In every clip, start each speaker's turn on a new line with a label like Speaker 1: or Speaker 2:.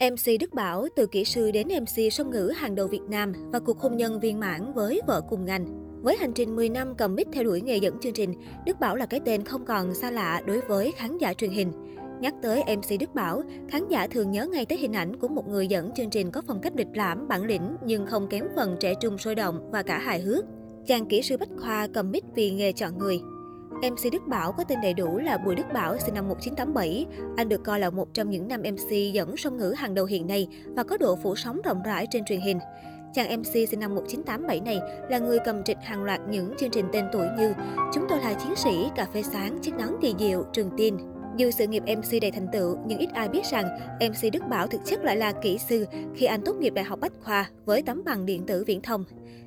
Speaker 1: MC Đức Bảo từ kỹ sư đến MC song ngữ hàng đầu Việt Nam và cuộc hôn nhân viên mãn với vợ cùng ngành. Với hành trình 10 năm cầm mic theo đuổi nghề dẫn chương trình, Đức Bảo là cái tên không còn xa lạ đối với khán giả truyền hình. Nhắc tới MC Đức Bảo, khán giả thường nhớ ngay tới hình ảnh của một người dẫn chương trình có phong cách lịch lãm, bản lĩnh nhưng không kém phần trẻ trung sôi động và cả hài hước. Chàng kỹ sư bách khoa cầm mic vì nghề chọn người. MC Đức Bảo có tên đầy đủ là Bùi Đức Bảo, sinh năm 1987. Anh được coi là một trong những nam MC dẫn song ngữ hàng đầu hiện nay và có độ phủ sóng rộng rãi trên truyền hình. Chàng MC sinh năm 1987 này là người cầm trịch hàng loạt những chương trình tên tuổi như Chúng tôi là chiến sĩ, Cà phê sáng, Chiếc nón kỳ diệu, Trường tin. Dù sự nghiệp MC đầy thành tựu, nhưng ít ai biết rằng MC Đức Bảo thực chất lại là kỹ sư khi anh tốt nghiệp Đại học Bách Khoa với tấm bằng điện tử viễn thông.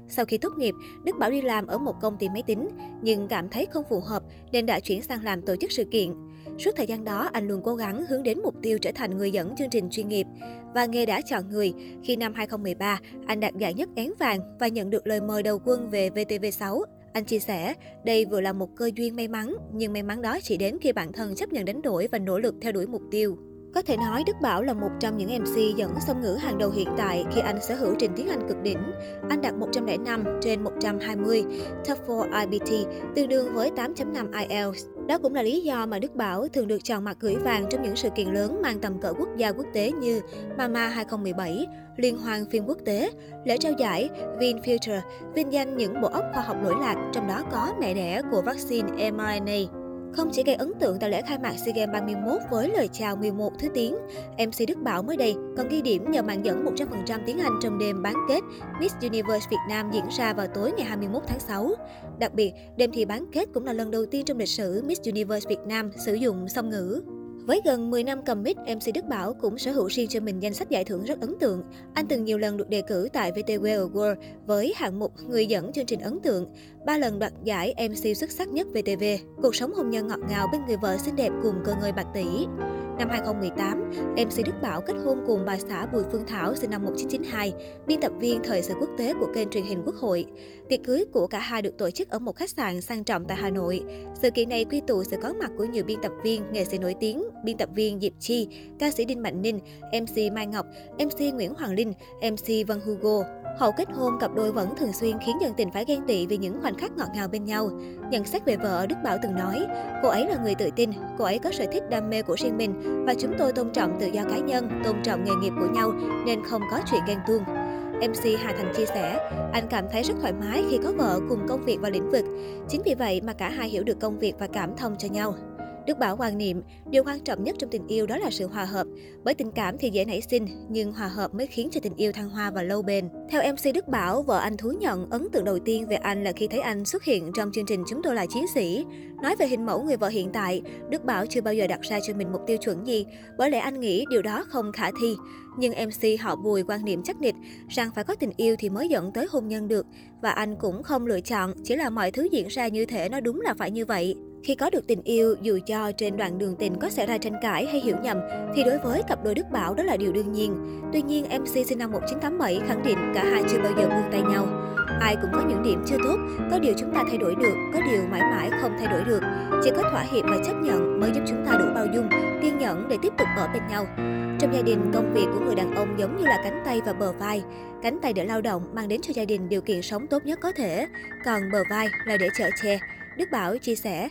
Speaker 1: Sau khi tốt nghiệp, Đức Bảo đi làm ở một công ty máy tính, nhưng cảm thấy không phù hợp nên đã chuyển sang làm tổ chức sự kiện. Suốt thời gian đó, anh luôn cố gắng hướng đến mục tiêu trở thành người dẫn chương trình chuyên nghiệp. Và nghề đã chọn người khi năm 2013, anh đạt giải nhất én vàng và nhận được lời mời đầu quân về VTV6. Anh chia sẻ, đây vừa là một cơ duyên may mắn, nhưng may mắn đó chỉ đến khi bản thân chấp nhận đánh đổi và nỗ lực theo đuổi mục tiêu. Có thể nói Đức Bảo là một trong những MC dẫn song ngữ hàng đầu hiện tại khi anh sở hữu trình tiếng Anh cực đỉnh. Anh đạt 105 trên 120, TOEFL IBT, tương đương với 8.5 IELTS. Đó cũng là lý do mà Đức Bảo thường được chọn mặt gửi vàng trong những sự kiện lớn mang tầm cỡ quốc gia quốc tế như Mama 2017, Liên hoan phim quốc tế, lễ trao giải VinFuture, vinh danh những bộ óc khoa học lỗi lạc, trong đó có mẹ đẻ của vaccine mRNA. Không chỉ gây ấn tượng tại lễ khai mạc SEA Games 31 với lời chào 11 thứ tiếng, MC Đức Bảo mới đây còn ghi điểm nhờ màn dẫn 100% tiếng Anh trong đêm bán kết Miss Universe Việt Nam diễn ra vào tối ngày 21 tháng 6. Đặc biệt, đêm thi bán kết cũng là lần đầu tiên trong lịch sử Miss Universe Việt Nam sử dụng song ngữ. Với gần 10 năm cầm mic, MC Đức Bảo cũng sở hữu riêng cho mình danh sách giải thưởng rất ấn tượng. Anh từng nhiều lần được đề cử tại VTV Award với hạng mục người dẫn chương trình ấn tượng, ba lần đoạt giải MC xuất sắc nhất VTV. Cuộc sống hôn nhân ngọt ngào bên người vợ xinh đẹp cùng cơ ngơi bạc tỷ. Năm 2018, MC Đức Bảo kết hôn cùng bà xã Bùi Phương Thảo sinh năm 1992, biên tập viên thời sự quốc tế của kênh truyền hình Quốc hội. Tiệc cưới của cả hai được tổ chức ở một khách sạn sang trọng tại Hà Nội. Sự kiện này quy tụ sự có mặt của nhiều biên tập viên, nghệ sĩ nổi tiếng, biên tập viên Diệp Chi, ca sĩ Đinh Mạnh Ninh, MC Mai Ngọc, MC Nguyễn Hoàng Linh, MC Văn Hugo. Hậu kết hôn, cặp đôi vẫn thường xuyên khiến dân tình phải ghen tị vì những khoảnh khắc ngọt ngào bên nhau. Nhận xét về vợ, Đức Bảo từng nói, cô ấy là người tự tin, cô ấy có sở thích đam mê của riêng mình và chúng tôi tôn trọng tự do cá nhân, tôn trọng nghề nghiệp của nhau nên không có chuyện ghen tuông. MC Hà Thành chia sẻ, anh cảm thấy rất thoải mái khi có vợ cùng công việc và lĩnh vực. Chính vì vậy mà cả hai hiểu được công việc và cảm thông cho nhau. Đức Bảo quan niệm, điều quan trọng nhất trong tình yêu đó là sự hòa hợp. Bởi tình cảm thì dễ nảy sinh, nhưng hòa hợp mới khiến cho tình yêu thăng hoa và lâu bền. Theo MC Đức Bảo, vợ anh thú nhận ấn tượng đầu tiên về anh là khi thấy anh xuất hiện trong chương trình Chúng tôi là chiến sĩ. Nói về hình mẫu người vợ hiện tại, Đức Bảo chưa bao giờ đặt ra cho mình mục tiêu chuẩn gì, bởi lẽ anh nghĩ điều đó không khả thi. Nhưng MC họ Bùi quan niệm chắc nịch rằng phải có tình yêu thì mới dẫn tới hôn nhân được. Và anh cũng không lựa chọn, chỉ là mọi thứ diễn ra như thể nó đúng là phải như vậy. Khi có được tình yêu, dù cho trên đoạn đường tình có xảy ra tranh cãi hay hiểu nhầm, thì đối với cặp đôi Đức Bảo đó là điều đương nhiên. Tuy nhiên, MC sinh năm 1987 khẳng định cả hai chưa bao giờ buông tay nhau. Ai cũng có những điểm chưa tốt, có điều chúng ta thay đổi được, có điều mãi mãi không thay đổi được. Chỉ có thỏa hiệp và chấp nhận mới giúp chúng ta đủ bao dung, kiên nhẫn để tiếp tục ở bên nhau. Trong gia đình, công việc của người đàn ông giống như là cánh tay và bờ vai. Cánh tay để lao động mang đến cho gia đình điều kiện sống tốt nhất có thể, còn bờ vai là để chở che. Đức Bảo chia sẻ,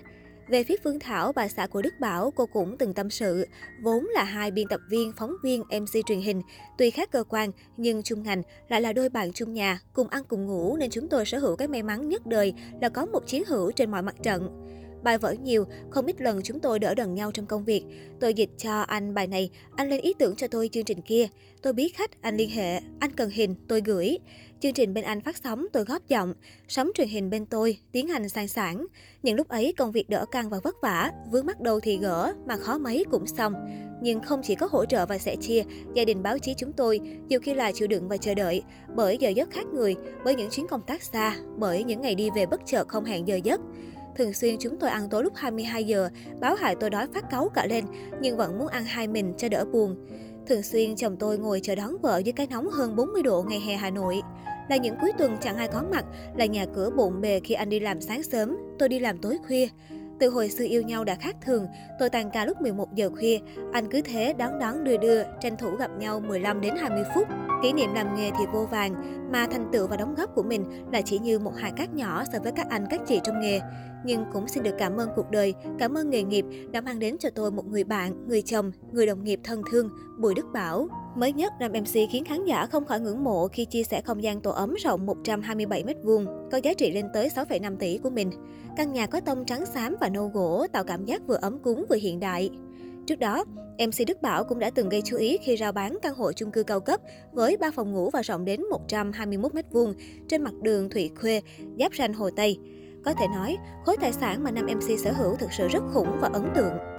Speaker 1: về phía Phương Thảo, bà xã của Đức Bảo, cô cũng từng tâm sự, vốn là hai biên tập viên, phóng viên, MC truyền hình, tuy khác cơ quan nhưng chung ngành, lại là đôi bạn chung nhà, cùng ăn cùng ngủ nên chúng tôi sở hữu cái may mắn nhất đời là có một chiến hữu trên mọi mặt trận. Bài vở nhiều, không ít lần chúng tôi đỡ đần nhau trong công việc. Tôi dịch cho anh bài này, anh lên ý tưởng cho tôi chương trình kia. Tôi biết khách, anh liên hệ, anh cần hình, tôi gửi. Chương trình bên anh phát sóng, tôi góp giọng. Sóng truyền hình bên tôi, tiến hành sang sản. Những lúc ấy công việc đỡ căng và vất vả, vướng mắt đầu thì gỡ, mà khó mấy cũng xong. Nhưng không chỉ có hỗ trợ và sẻ chia, gia đình báo chí chúng tôi nhiều khi là chịu đựng và chờ đợi, bởi giờ giấc khác người, bởi những chuyến công tác xa, bởi những ngày đi về bất chợt không hẹn giờ giấc. Thường xuyên chúng tôi ăn tối lúc 22 giờ, báo hại tôi đói phát cáu cả lên, nhưng vẫn muốn ăn hai mình cho đỡ buồn. Thường xuyên chồng tôi ngồi chờ đón vợ dưới cái nóng hơn 40 độ ngày hè Hà Nội. Là những cuối tuần chẳng ai có mặt, là nhà cửa bộn bề khi anh đi làm sáng sớm, tôi đi làm tối khuya. Từ hồi xưa yêu nhau đã khác thường, tôi tan ca lúc 11 giờ khuya, anh cứ thế đón đón đưa đưa, tranh thủ gặp nhau 15 đến 20 phút. Kỷ niệm làm nghề thì vô vàng, mà thành tựu và đóng góp của mình là chỉ như một hạt cát nhỏ so với các anh các chị trong nghề. Nhưng cũng xin được cảm ơn cuộc đời, cảm ơn nghề nghiệp đã mang đến cho tôi một người bạn, người chồng, người đồng nghiệp thân thương, Bùi Đức Bảo. Mới nhất, nam MC khiến khán giả không khỏi ngưỡng mộ khi chia sẻ không gian tổ ấm rộng 127 m2, có giá trị lên tới 6,5 tỷ của mình. Căn nhà có tông trắng xám và nâu gỗ tạo cảm giác vừa ấm cúng vừa hiện đại. Trước đó, MC Đức Bảo cũng đã từng gây chú ý khi rao bán căn hộ chung cư cao cấp với 3 phòng ngủ và rộng đến 121 m2 trên mặt đường Thụy Khuê, giáp ranh Hồ Tây. Có thể nói, khối tài sản mà nam MC sở hữu thực sự rất khủng và ấn tượng.